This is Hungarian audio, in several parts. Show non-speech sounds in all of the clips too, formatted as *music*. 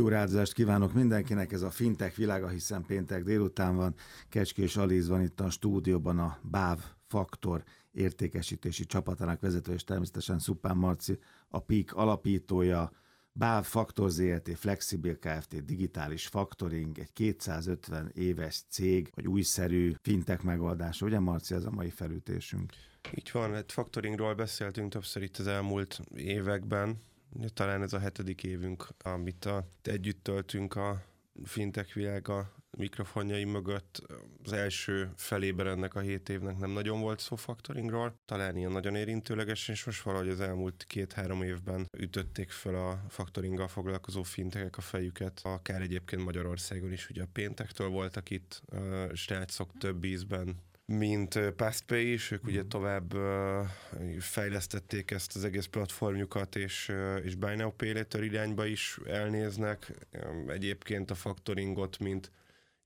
Jó rádozást kívánok mindenkinek, ez a Fintech világa, hiszen péntek délután van. Kecskés Aliz van itt a stúdióban a BÁV Faktor értékesítési csapatának vezető, és természetesen Szupán Marci, a PIK alapítója, BÁV Faktor ZRT, Flexibil Kft. Digitális Faktoring, egy 250 éves cég, vagy újszerű fintech megoldás. Ugye Marci, ez a mai felütésünk? Így van, hát faktoringról beszéltünk többször itt az elmúlt években, talán ez a hetedik évünk, amit a, együtt töltünk a fintech világa mikrofonjai mögött. Az első felében ennek a hét évnek nem nagyon volt szó faktoringról, talán ilyen nagyon érintőleges, és most valahogy az elmúlt két-három évben ütötték fel a faktoringgal foglalkozó fintekek a fejüket, akár egyébként Magyarországon is, ugye a péntektől voltak itt a srácok több ízben mint PastPay is, ők ugye mhm. tovább fejlesztették ezt az egész platformjukat, és, és Buy Now Pay Later irányba is elnéznek. Egyébként a faktoringot, mint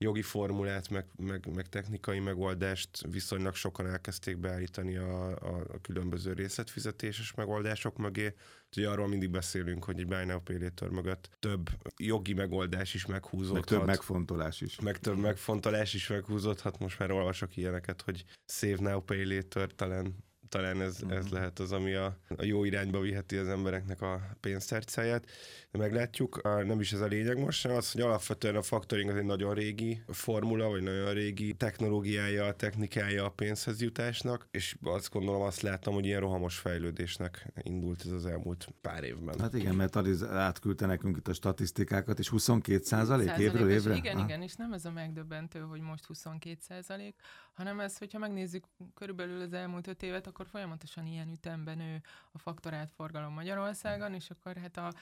jogi formulát, meg, meg, meg technikai megoldást viszonylag sokan elkezdték beállítani a, a, a különböző részletfizetéses megoldások mögé. Ugye arról mindig beszélünk, hogy egy Buy Now Pay Later mögött több jogi megoldás is meghúzódhat. Meg több megfontolás is. Meg több megfontolás is meghúzódhat. Most már olvasok ilyeneket, hogy Save Now Pay Later talán talán ez, ez mhm. lehet az, ami a, a jó irányba viheti az embereknek a pénztárcáját. De meglátjuk, nem is ez a lényeg most, az, hogy alapvetően a faktoring az egy nagyon régi formula, vagy nagyon régi technológiája, a technikája a pénzhez jutásnak, és azt gondolom, azt láttam, hogy ilyen rohamos fejlődésnek indult ez az elmúlt pár évben. Hát igen, mert Aliz átküldte nekünk itt a statisztikákat, és 22 százalék évről évre? Igen, ha? igen, és nem ez a megdöbbentő, hogy most 22 százalék, hanem ez, hogyha megnézzük körülbelül az elmúlt öt évet, akkor folyamatosan ilyen ütemben nő a faktorát forgalom Magyarországon, és akkor hát a,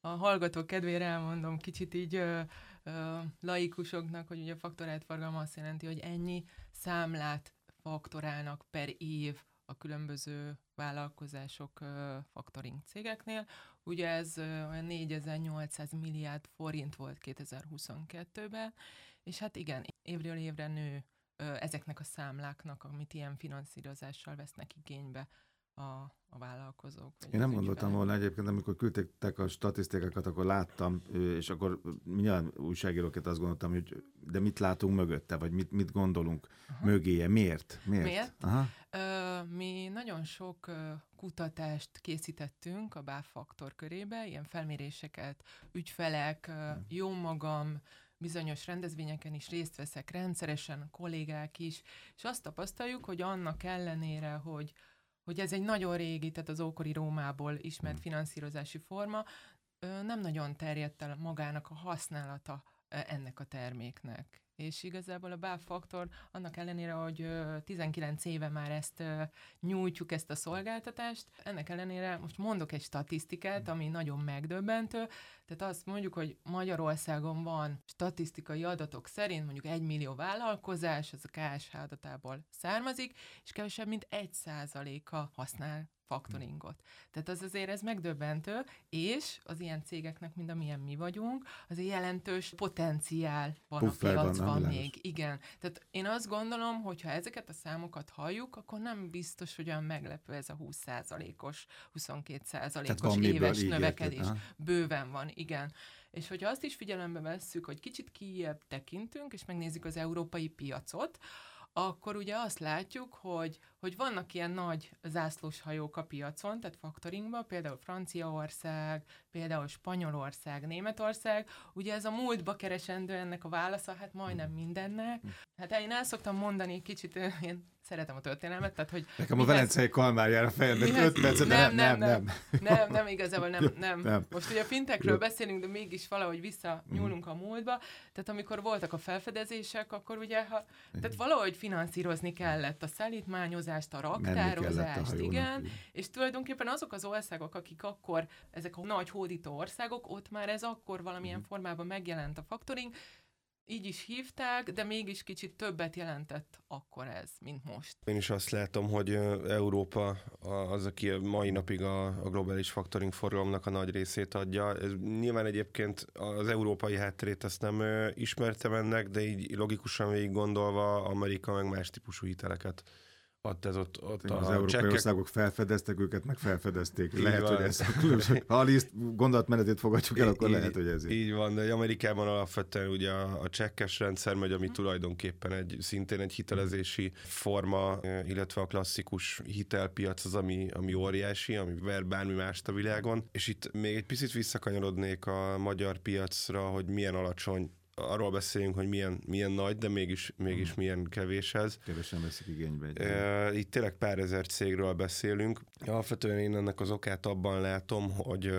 a hallgatók kedvére elmondom kicsit így ö, ö, laikusoknak, hogy ugye a faktorát forgalom azt jelenti, hogy ennyi számlát faktorálnak per év a különböző vállalkozások faktoring cégeknél. Ugye ez olyan 4800 milliárd forint volt 2022-ben, és hát igen, évről évre nő ezeknek a számláknak, amit ilyen finanszírozással vesznek igénybe a, a vállalkozók. Én nem gondoltam volna egyébként, amikor küldtek a statisztikákat, akkor láttam, és akkor mindjárt újságíróként azt gondoltam, hogy de mit látunk mögötte, vagy mit, mit gondolunk Aha. mögéje, miért? Miért? miért? Aha. Ö, mi nagyon sok kutatást készítettünk a BÁF faktor körébe, ilyen felméréseket, ügyfelek, jó magam, bizonyos rendezvényeken is részt veszek rendszeresen, kollégák is, és azt tapasztaljuk, hogy annak ellenére, hogy, hogy ez egy nagyon régi, tehát az ókori Rómából ismert hmm. finanszírozási forma, nem nagyon terjedt el magának a használata ennek a terméknek és igazából a BÁV faktor annak ellenére, hogy 19 éve már ezt nyújtjuk, ezt a szolgáltatást, ennek ellenére most mondok egy statisztikát, ami nagyon megdöbbentő, tehát azt mondjuk, hogy Magyarországon van statisztikai adatok szerint mondjuk egy millió vállalkozás, az a KSH adatából származik, és kevesebb, mint egy százaléka használ faktoringot. Tehát az azért ez megdöbbentő, és az ilyen cégeknek, mint amilyen mi vagyunk, azért jelentős potenciál van Puffer a piacban van, még. Igen. Tehát én azt gondolom, hogy ha ezeket a számokat halljuk, akkor nem biztos, hogy olyan meglepő ez a 20%-os, 22%-os éves növekedés. Érted, Bőven van, igen. És hogyha azt is figyelembe vesszük, hogy kicsit kijebb tekintünk, és megnézzük az európai piacot, akkor ugye azt látjuk, hogy, hogy vannak ilyen nagy zászlós hajók a piacon, tehát faktoringban, például Franciaország, például Spanyolország, Németország, ugye ez a múltba keresendő ennek a válasza, hát majdnem mindennek. Hát én el szoktam mondani kicsit, én szeretem a történelmet, tehát hogy... Nekem a velencei kalmár jár a fejembe, 5 percet, nem, nem, nem, nem, nem, nem, igazából nem, nem. nem. Most ugye a fintekről beszélünk, de mégis valahogy visszanyúlunk a múltba, tehát amikor voltak a felfedezések, akkor ugye, ha, tehát valahogy finanszírozni kellett a szállítmányozást, a raktározást, a igen, és tulajdonképpen azok az országok, akik akkor, ezek a nagy hódító országok, ott már ez akkor valamilyen mhm. formában megjelent a faktoring, így is hívták, de mégis kicsit többet jelentett akkor ez, mint most. Én is azt látom, hogy Európa az, aki mai napig a, a globális faktoring forgalomnak a nagy részét adja. Ez nyilván egyébként az európai hátterét ezt nem ismertem ennek, de így logikusan végig gondolva Amerika meg más típusú hiteleket ott ez ott, ott a az európai csekkek... országok felfedeztek őket, meg felfedezték. Így lehet, van. hogy ez a különbség. *laughs* Ha a liszt gondolatmenetét fogadjuk el, akkor így, lehet, hogy ez így. Így van, de Amerikában alapvetően ugye a, a csekkes rendszer megy, ami tulajdonképpen egy, szintén egy hitelezési forma, illetve a klasszikus hitelpiac az, ami, ami óriási, ami ver bármi mást a világon. És itt még egy picit visszakanyarodnék a magyar piacra, hogy milyen alacsony arról beszélünk, hogy milyen, milyen nagy, de mégis, mégis hmm. milyen kevés ez. Kevesen veszik igénybe. Egy e, itt tényleg pár ezer cégről beszélünk. Alapvetően én ennek az okát abban látom, hogy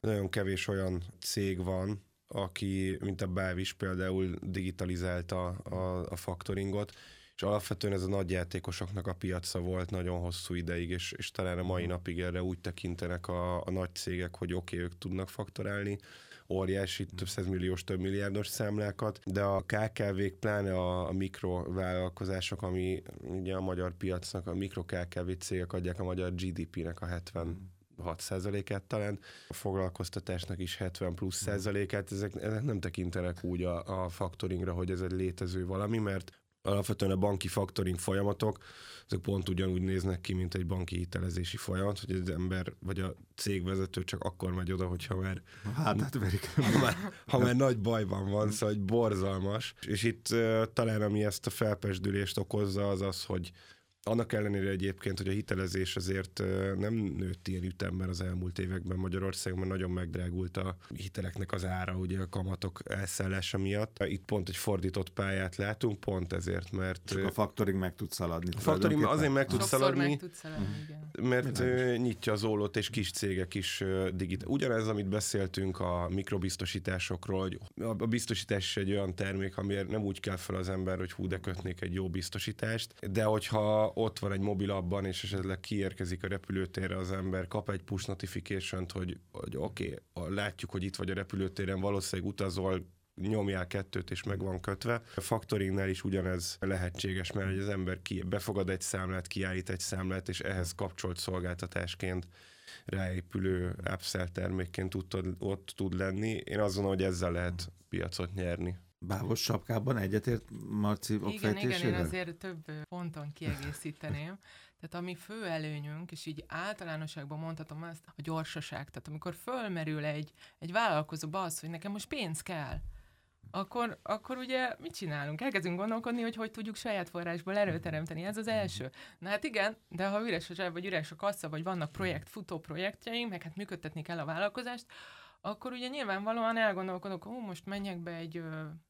nagyon kevés olyan cég van, aki, mint a Bávis például digitalizálta a, a faktoringot, és alapvetően ez a nagy játékosoknak a piaca volt nagyon hosszú ideig, és, és talán a mai hmm. napig erre úgy tekintenek a, a nagy cégek, hogy oké, okay, ők tudnak faktorálni, óriási, több százmilliós, több milliárdos számlákat, de a KKV-k, pláne a, a mikrovállalkozások, ami ugye a magyar piacnak, a mikro KKV cégek adják a magyar GDP-nek a 70 6 százalékát talán, a foglalkoztatásnak is 70 plusz százalékát, ezek, ezek nem tekintenek úgy a, a faktoringra, hogy ez egy létező valami, mert alapvetően a banki faktoring folyamatok, ezek pont ugyanúgy néznek ki, mint egy banki hitelezési folyamat, hogy az ember vagy a cégvezető csak akkor megy oda, hogyha már, hát, hát verik. Ha, már, ha már nagy bajban van, szóval hogy borzalmas. És itt uh, talán ami ezt a felpesdülést okozza, az az, hogy annak ellenére egyébként, hogy a hitelezés azért nem nőtt ilyen ütemben az elmúlt években Magyarországon, mert nagyon megdrágult a hiteleknek az ára, ugye a kamatok elszállása miatt. Itt pont egy fordított pályát látunk, pont ezért, mert... Csak a faktoring meg tud szaladni. A faktoring azért meg tud szaladni, meg tud szaladni igen. mert Milyen nyitja az ólót, és kis cégek is digitál. Ugyanez, amit beszéltünk a mikrobiztosításokról, hogy a biztosítás is egy olyan termék, amiért nem úgy kell fel az ember, hogy hú, de kötnék egy jó biztosítást, de hogyha ott van egy mobil abban, és esetleg kiérkezik a repülőtérre az ember, kap egy push notification hogy, hogy oké, okay, látjuk, hogy itt vagy a repülőtéren, valószínűleg utazol, nyomjál kettőt, és meg van kötve. A faktoringnál is ugyanez lehetséges, mert az ember ki, befogad egy számlát, kiállít egy számlát, és ehhez kapcsolt szolgáltatásként ráépülő upsell termékként tud, ott tud lenni. Én azt gondolom, hogy ezzel lehet piacot nyerni bávos sapkában egyetért Marci Igen, igen, én azért több ponton kiegészíteném. *laughs* Tehát ami fő előnyünk, és így általánosságban mondhatom azt, a gyorsaság. Tehát amikor fölmerül egy, egy vállalkozóba az, hogy nekem most pénz kell, akkor, akkor ugye mit csinálunk? Elkezdünk gondolkodni, hogy hogy tudjuk saját forrásból erőteremteni. Ez az első. Na hát igen, de ha üres a zseb, vagy üres a kassa, vagy vannak projekt, futó projektjeim, meg hát működtetni kell a vállalkozást, akkor ugye nyilvánvalóan elgondolkodok, hogy most menjek be egy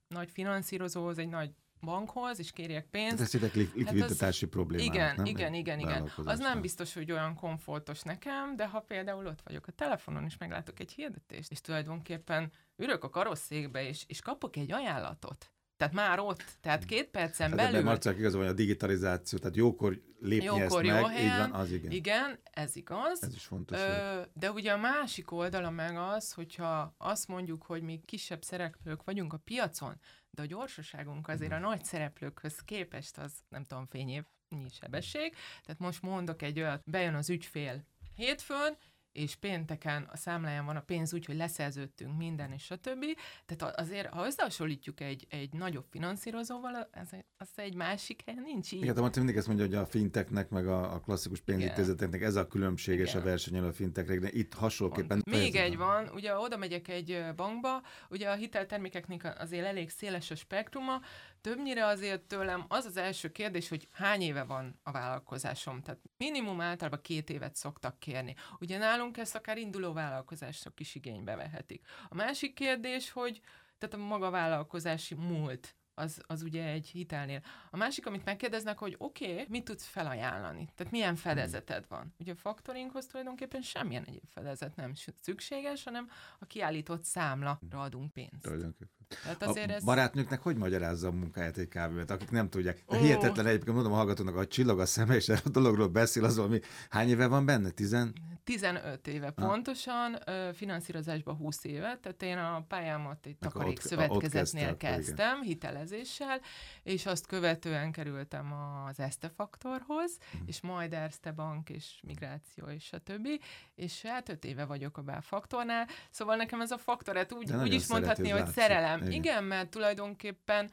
nagy finanszírozóhoz, egy nagy bankhoz, és kérjek pénzt. Tehát ez likviditási hát probléma. Igen, nem? igen, igen, igen. Az nem biztos, hogy olyan komfortos nekem, de ha például ott vagyok a telefonon, és meglátok egy hirdetést, és tulajdonképpen ülök a karosszékbe, és, és kapok egy ajánlatot, tehát már ott, tehát két percen hát belül... Marcák igaz, hogy a digitalizáció, tehát jókor lépni jókor, ezt jó meg, helyen, így van, az igen. Igen, ez igaz. Ez is fontos. Ö, de ugye a másik oldala meg az, hogyha azt mondjuk, hogy mi kisebb szereplők vagyunk a piacon, de a gyorsaságunk azért a nagy szereplőkhöz képest az, nem tudom, fényévnyi sebesség. Tehát most mondok egy olyat, bejön az ügyfél hétfőn, és pénteken a számláján van a pénz úgy, hogy leszerződtünk minden, és a többi. Tehát azért, ha összehasonlítjuk egy, egy nagyobb finanszírozóval, az, az egy másik helyen nincs így. Igen, de mindig ezt mondja, hogy a finteknek, meg a, a klasszikus pénzintézeteknek ez a különbség és a verseny a finteknek, de itt hasonlóképpen... Még egy van, ugye oda megyek egy bankba, ugye a hiteltermékeknek azért elég széles a spektruma, többnyire azért tőlem az az első kérdés, hogy hány éve van a vállalkozásom. Tehát minimum általában két évet szoktak kérni. Ugye nálunk ezt akár induló vállalkozások is igénybe vehetik. A másik kérdés, hogy tehát a maga vállalkozási múlt az, az ugye egy hitelnél. A másik, amit megkérdeznek, hogy oké, okay, mit tudsz felajánlani? Tehát milyen hmm. fedezeted van? Ugye a faktoringhoz tulajdonképpen semmilyen egyéb fedezet nem szükséges, hanem a kiállított számla adunk pénzt. Tulajdonképpen. Tehát azért a ez... barátnőknek hogy magyarázza a munkáját egy kávévet, akik nem tudják? Oh. Hihetetlen egyébként mondom a hallgatónak, hogy csillog a szeme, és a dologról beszél, az valami. Hány éve van benne? Tizen? 15 éve pontosan, finanszírozásban 20 éve, tehát én a pályámat egy takarék szövetkezetnél kezdtem, hitelezéssel, és azt követően kerültem az Este Faktorhoz, hmm. és majd Erste Bank, és migráció, és a többi, és hát 5 éve vagyok a Belfaktornál, szóval nekem ez a faktor, hát úgy, úgy is mondhatni, hogy szerelem. Igen. Igen, mert tulajdonképpen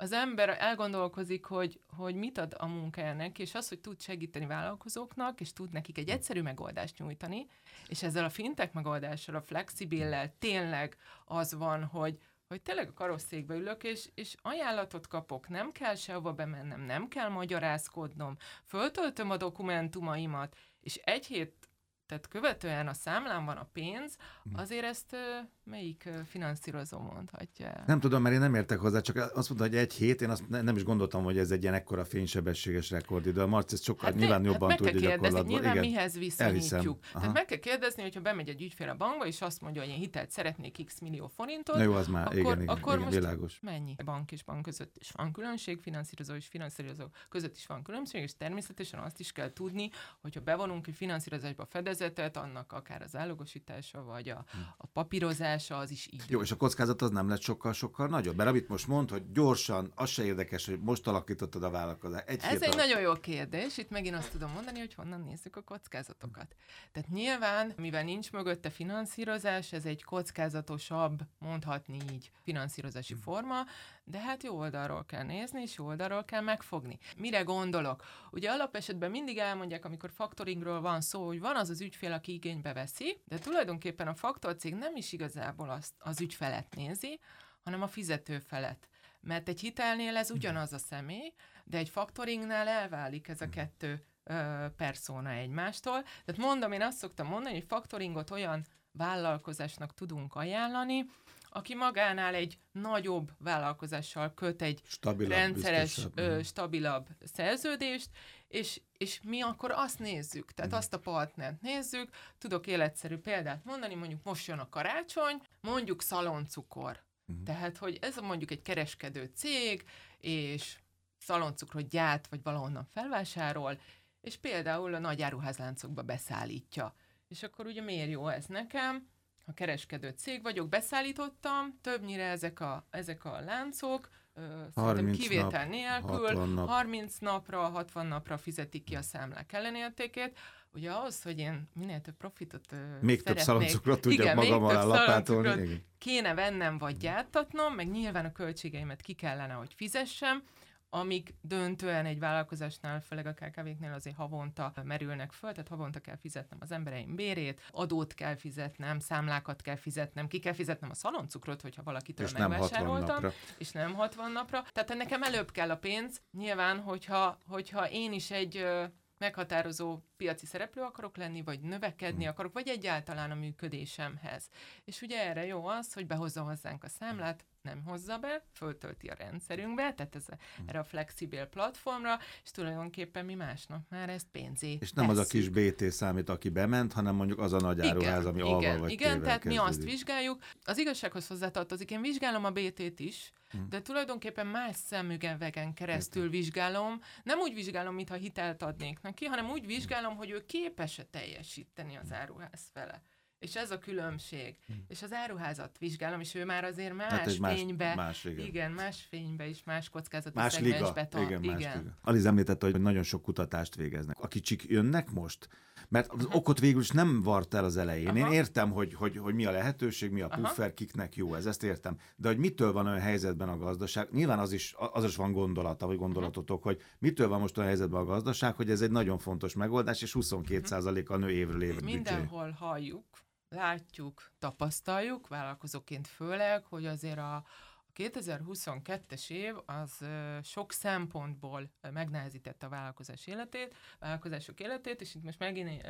az ember elgondolkozik, hogy, hogy mit ad a munkájának, és az, hogy tud segíteni vállalkozóknak, és tud nekik egy egyszerű megoldást nyújtani, és ezzel a fintek megoldással, a flexibillel tényleg az van, hogy, hogy tényleg a karosszékbe ülök, és, és ajánlatot kapok, nem kell sehova bemennem, nem kell magyarázkodnom, föltöltöm a dokumentumaimat, és egy hét tehát követően a számlán van a pénz, hm. azért ezt melyik finanszírozó mondhatja Nem tudom, mert én nem értek hozzá, csak azt mondta, hogy egy hét, én azt nem is gondoltam, hogy ez egy ilyen ekkora fénysebességes rekordidő. A Marci ezt sokkal hát nyilván jobban hát tudja gyakorlatban. Nyilván Igen, mihez viszonyítjuk. Tehát meg kell kérdezni, hogyha bemegy egy ügyfél a bankba, és azt mondja, hogy én hitelt szeretnék x millió forintot, Na jó, az már, akkor, igen, igen, akkor igen, most világos. mennyi? Bank és bank között is van különbség, finanszírozó és finanszírozó között is van különbség, és természetesen azt is kell tudni, hogyha bevonunk egy finanszírozásba fedezetet, annak akár az állogosítása, vagy a, hm. a papírozása, az is így. Jó, és a kockázat az nem lett sokkal-sokkal nagyobb. Mert amit most mond, hogy gyorsan, az se érdekes, hogy most alakítottad a vállalkozást. Egy Ez egy nagyon jó kérdés. Itt megint azt tudom mondani, hogy honnan nézzük a kockázatokat. Tehát nyilván, mivel nincs mögötte finanszírozás, ez egy kockázatosabb, mondhatni így, finanszírozási hm. forma, de hát jó oldalról kell nézni, és jó oldalról kell megfogni. Mire gondolok? Ugye alapesetben mindig elmondják, amikor faktoringról van szó, hogy van az az ügyfél, aki igénybe veszi, de tulajdonképpen a faktorcég nem is igazából azt az ügyfelet nézi, hanem a fizető felet. Mert egy hitelnél ez ugyanaz a személy, de egy faktoringnál elválik ez a kettő ö, persona egymástól. Tehát mondom, én azt szoktam mondani, hogy faktoringot olyan vállalkozásnak tudunk ajánlani, aki magánál egy nagyobb vállalkozással köt egy stabilabb, rendszeres, ö, mhm. stabilabb szerződést, és, és mi akkor azt nézzük, tehát mm. azt a partnert nézzük, tudok életszerű példát mondani, mondjuk most jön a karácsony, mondjuk szaloncukor. Mm. Tehát, hogy ez mondjuk egy kereskedő cég, és szaloncukrot gyárt, vagy valahonnan felvásárol, és például a nagy áruházláncokba beszállítja. És akkor ugye miért jó ez nekem? a kereskedő cég vagyok, beszállítottam, többnyire ezek a, ezek a láncok, 30 kivétel nap, nélkül, 60 nap. 30 napra, 60 napra fizetik ki a számlák ellenértékét. Ugye az, hogy én minél több profitot Még több szaloncukrot tudjak magam alá lapátolni. Kéne vennem vagy gyártatnom, meg nyilván a költségeimet ki kellene, hogy fizessem, amik döntően egy vállalkozásnál, főleg a KKV-knél azért havonta merülnek föl, tehát havonta kell fizetnem az embereim bérét, adót kell fizetnem, számlákat kell fizetnem, ki kell fizetnem a szaloncukrot, hogyha valakitől és megvásároltam, nem és nem 60 napra. Tehát nekem előbb kell a pénz, nyilván, hogyha, hogyha én is egy meghatározó piaci szereplő akarok lenni, vagy növekedni hmm. akarok, vagy egyáltalán a működésemhez. És ugye erre jó az, hogy behozza hozzánk a számlát, nem hozza be, föltölti a rendszerünkbe, tehát ez a, hmm. erre a flexibil platformra, és tulajdonképpen mi másnap már ezt pénzé És nem tesszük. az a kis BT számít, aki bement, hanem mondjuk az a nagy áruház, ami igen, alval vagy Igen, tehát kezdődik. mi azt vizsgáljuk. Az igazsághoz hozzátartozik, én vizsgálom a BT-t is, hmm. de tulajdonképpen más szemüvegen keresztül Értem. vizsgálom. Nem úgy vizsgálom, mintha hitelt adnék neki, hanem úgy vizsgálom, hogy ő képes-e teljesíteni az áruház fele. És ez a különbség. Hmm. És az áruházat vizsgálom, és ő már azért más hát fénybe, más, igen. igen. más fénybe is, más kockázati más szegmensbe liga. Igen, igen. Más liga. Aliz említette, hogy nagyon sok kutatást végeznek. A kicsik jönnek most? Mert az okot végül is nem vart el az elején. Aha. Én értem, hogy, hogy, hogy mi a lehetőség, mi a puffer, Aha. kiknek jó ez, ezt értem. De hogy mitől van olyan helyzetben a gazdaság? Nyilván az is, az is van gondolata, vagy gondolatotok, hogy mitől van most olyan helyzetben a gazdaság, hogy ez egy nagyon fontos megoldás, és 22% a nő évről évre. Mindenhol halljuk, látjuk, tapasztaljuk, vállalkozóként főleg, hogy azért a, 2022-es év az sok szempontból megnehezítette a vállalkozás életét, vállalkozások életét, és itt most megint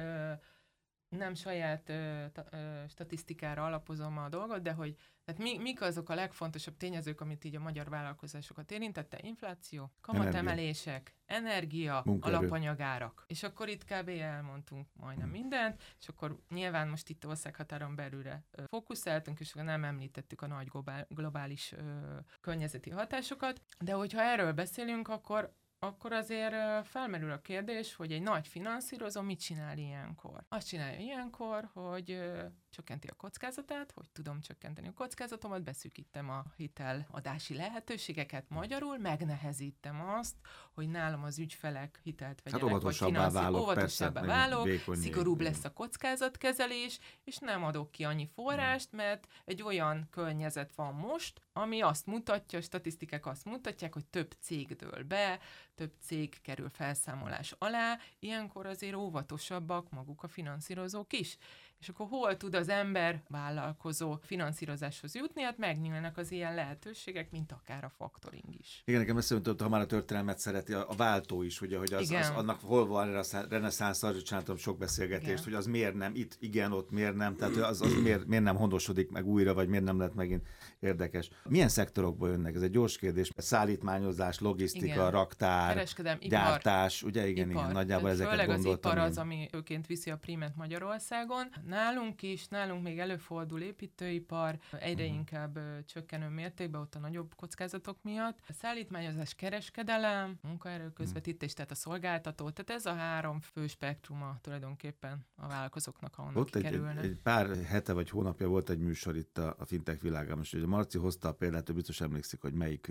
nem saját ö, ta, ö, statisztikára alapozom a dolgot, de hogy tehát mi, mik azok a legfontosabb tényezők, amit így a magyar vállalkozásokat érintette? Infláció, kamatemelések, energia, energia alapanyagárak. És akkor itt kb. elmondtunk majdnem hmm. mindent, és akkor nyilván most itt országhatáron belülre ö, fókuszáltunk, és nem említettük a nagy globál, globális ö, környezeti hatásokat, de hogyha erről beszélünk, akkor akkor azért felmerül a kérdés, hogy egy nagy finanszírozó mit csinál ilyenkor. Azt csinálja ilyenkor, hogy csökkenti a kockázatát, hogy tudom csökkenteni a kockázatomat, beszűkítem a hiteladási lehetőségeket, magyarul megnehezítem azt, hogy nálam az ügyfelek hitelt Hát vegyenek, vagy óvatosabbá finanszí- válok, óvatosabbá persze, válok, vékony- szigorúbb lesz a kockázatkezelés, és nem adok ki annyi forrást, mert egy olyan környezet van most, ami azt mutatja, a statisztikák azt mutatják, hogy több cég dől be, több cég kerül felszámolás alá, ilyenkor azért óvatosabbak maguk a finanszírozók is. És akkor hol tud az ember vállalkozó finanszírozáshoz jutni? Hát megnyílnak az ilyen lehetőségek, mint akár a faktoring is. Igen, nekem eszembe ha már a történelmet szereti, a, a váltó is, ugye, hogy az, az, Igen. annak hol van reneszánsz, reneszánsz arról csináltam sok beszélgetést, Igen. hogy az miért nem, itt igen, ott miért nem, tehát az, az miért, miért nem hondosodik meg újra, vagy miért nem lett megint érdekes. Milyen szektorokból jönnek? Ez egy gyors kérdés. Szállítmányozás, logisztika, Igen. raktár, Kereskedelem, ipar, gyártás, ugye igen, ipar. igen, nagyjából ezeket Főleg az gondoltam. ipar én. az, ami őként viszi a prímet Magyarországon. Nálunk is, nálunk még előfordul építőipar, egyre Mhm. inkább csökkenő mértékben ott a nagyobb kockázatok miatt. A szállítmányozás, kereskedelem, munkaerő közvetítés, tehát a szolgáltató, tehát ez a három fő spektruma tulajdonképpen a vállalkozóknak, ahonnan Ott egy, egy pár hete vagy hónapja volt egy műsor itt a, a fintech világában, és ugye Marci hozta a példát, hogy biztos emlékszik, hogy melyik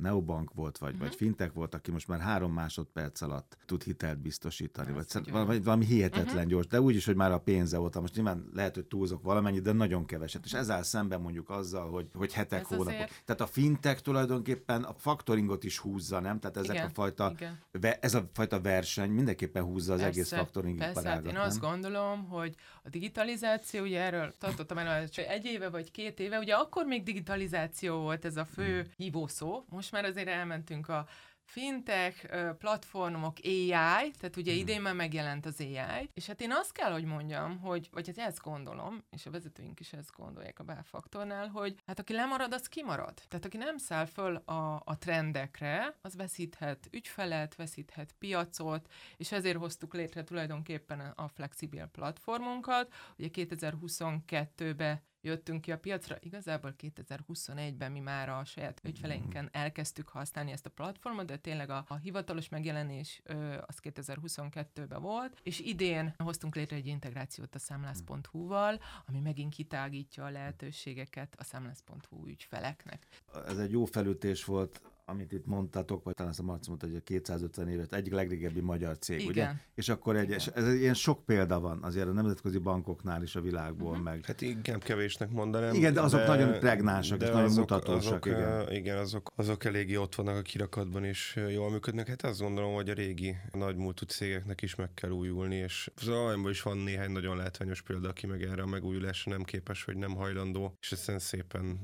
neobank volt, vagy, Mhm. vagy fintech volt, aki most már három másodperc alatt tud hitelt biztosítani, Ez vagy valami, valami hihetetlen Mhm. gyors, de úgy is, hogy már a pénze volt, most nyilván lehet, hogy túlzok valamennyit, de nagyon keveset, és ez áll szemben mondjuk azzal, hogy, hogy hetek, Ez hónapok. azért- Tehát a fintech tulajdonképpen a faktoringot is húzza, nem? Tehát ezek Igen, a fajta, Igen. ve, ez a fajta verseny mindenképpen húzza az Persze, egész faktoring Persze, hát iparágat, én nem? azt gondolom, hogy a digitalizáció, ugye erről tartottam el, hogy egy éve vagy két éve, ugye akkor még digitalizáció volt ez a Hmm. fő hívószó, most már azért elmentünk a fintech, platformok, AI, tehát ugye Mhm. idén már megjelent az AI, és hát én azt kell, hogy mondjam, hogy, vagy hát ezt gondolom, és a vezetőink is ezt gondolják a Bálfaktornál, hogy hát aki lemarad, az kimarad. Tehát aki nem száll föl a, a trendekre, az veszíthet ügyfelet, veszíthet piacot, és ezért hoztuk létre tulajdonképpen a flexibil platformunkat. Ugye 2022-ben jöttünk ki a piacra, igazából 2021-ben mi már a saját ügyfeleinken elkezdtük használni ezt a platformot, de tényleg a, a hivatalos megjelenés az 2022-ben volt, és idén hoztunk létre egy integrációt a számlász.hu-val, ami megint kitágítja a lehetőségeket a számlász.hu ügyfeleknek. ez egy jó felütés volt, amit itt mondtatok, vagy talán ezt a Marci mondta, hogy a 250 évet egyik legrégebbi magyar cég, ugye? Igen. És akkor egy, Igen. és ez ilyen sok példa van azért a nemzetközi bankoknál is a világból, Mhm. meg. Hát igen, kevésnek mondanám. Igen, de azok nagyon pregnánsak és nagyon mutatósak, Azok, igen. igen, azok, azok eléggé ott vannak a kirakatban, és jól működnek. Hát azt gondolom, hogy a régi nagy múltú cégeknek is meg kell újulni, és az olyanból is van néhány nagyon látványos példa, aki meg erre a megújulásra nem képes, vagy nem hajlandó, és aztán szépen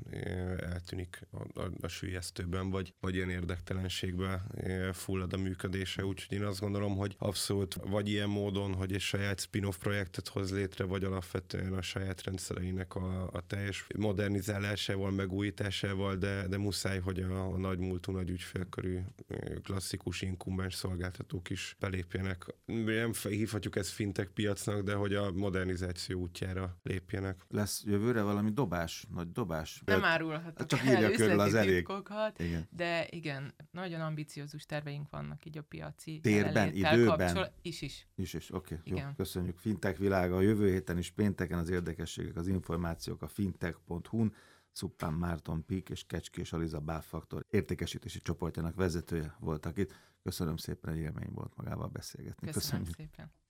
eltűnik a, a, a sülyeztőben, vagy, vagy ilyen érdektelenségbe ö, fullad a működése. Úgyhogy én azt gondolom, hogy abszolút vagy ilyen módon, hogy egy saját spin-off projektet hoz létre, vagy alapvetően a saját rendszereinek a, a teljes modernizálásával, megújításával, de, de muszáj, hogy a, a nagy múltú, nagy ügyfélkörű ö, klasszikus inkubáns szolgáltatók is belépjenek. Nem hívhatjuk ezt fintech piacnak, de hogy a modernizáció útjára lépjenek. Lesz jövőre valami dobás, nagy dobás? Nem árulhatok Csak el írja körül, az üzleti elég. titkokat, Igen. de igen, nagyon ambiciózus terveink vannak így a piaci Térben, időben? kapcsol- Is is. Is, is, oké, okay, jó, köszönjük. Fintech világa a jövő héten is pénteken az érdekességek, az információk a fintech.hu-n. Szuppán Márton Pík és Kecskés Aliza Báfaktor értékesítési csoportjának vezetője voltak itt. Köszönöm szépen, egy élmény volt magával beszélgetni. Köszönöm Köszönjük. szépen.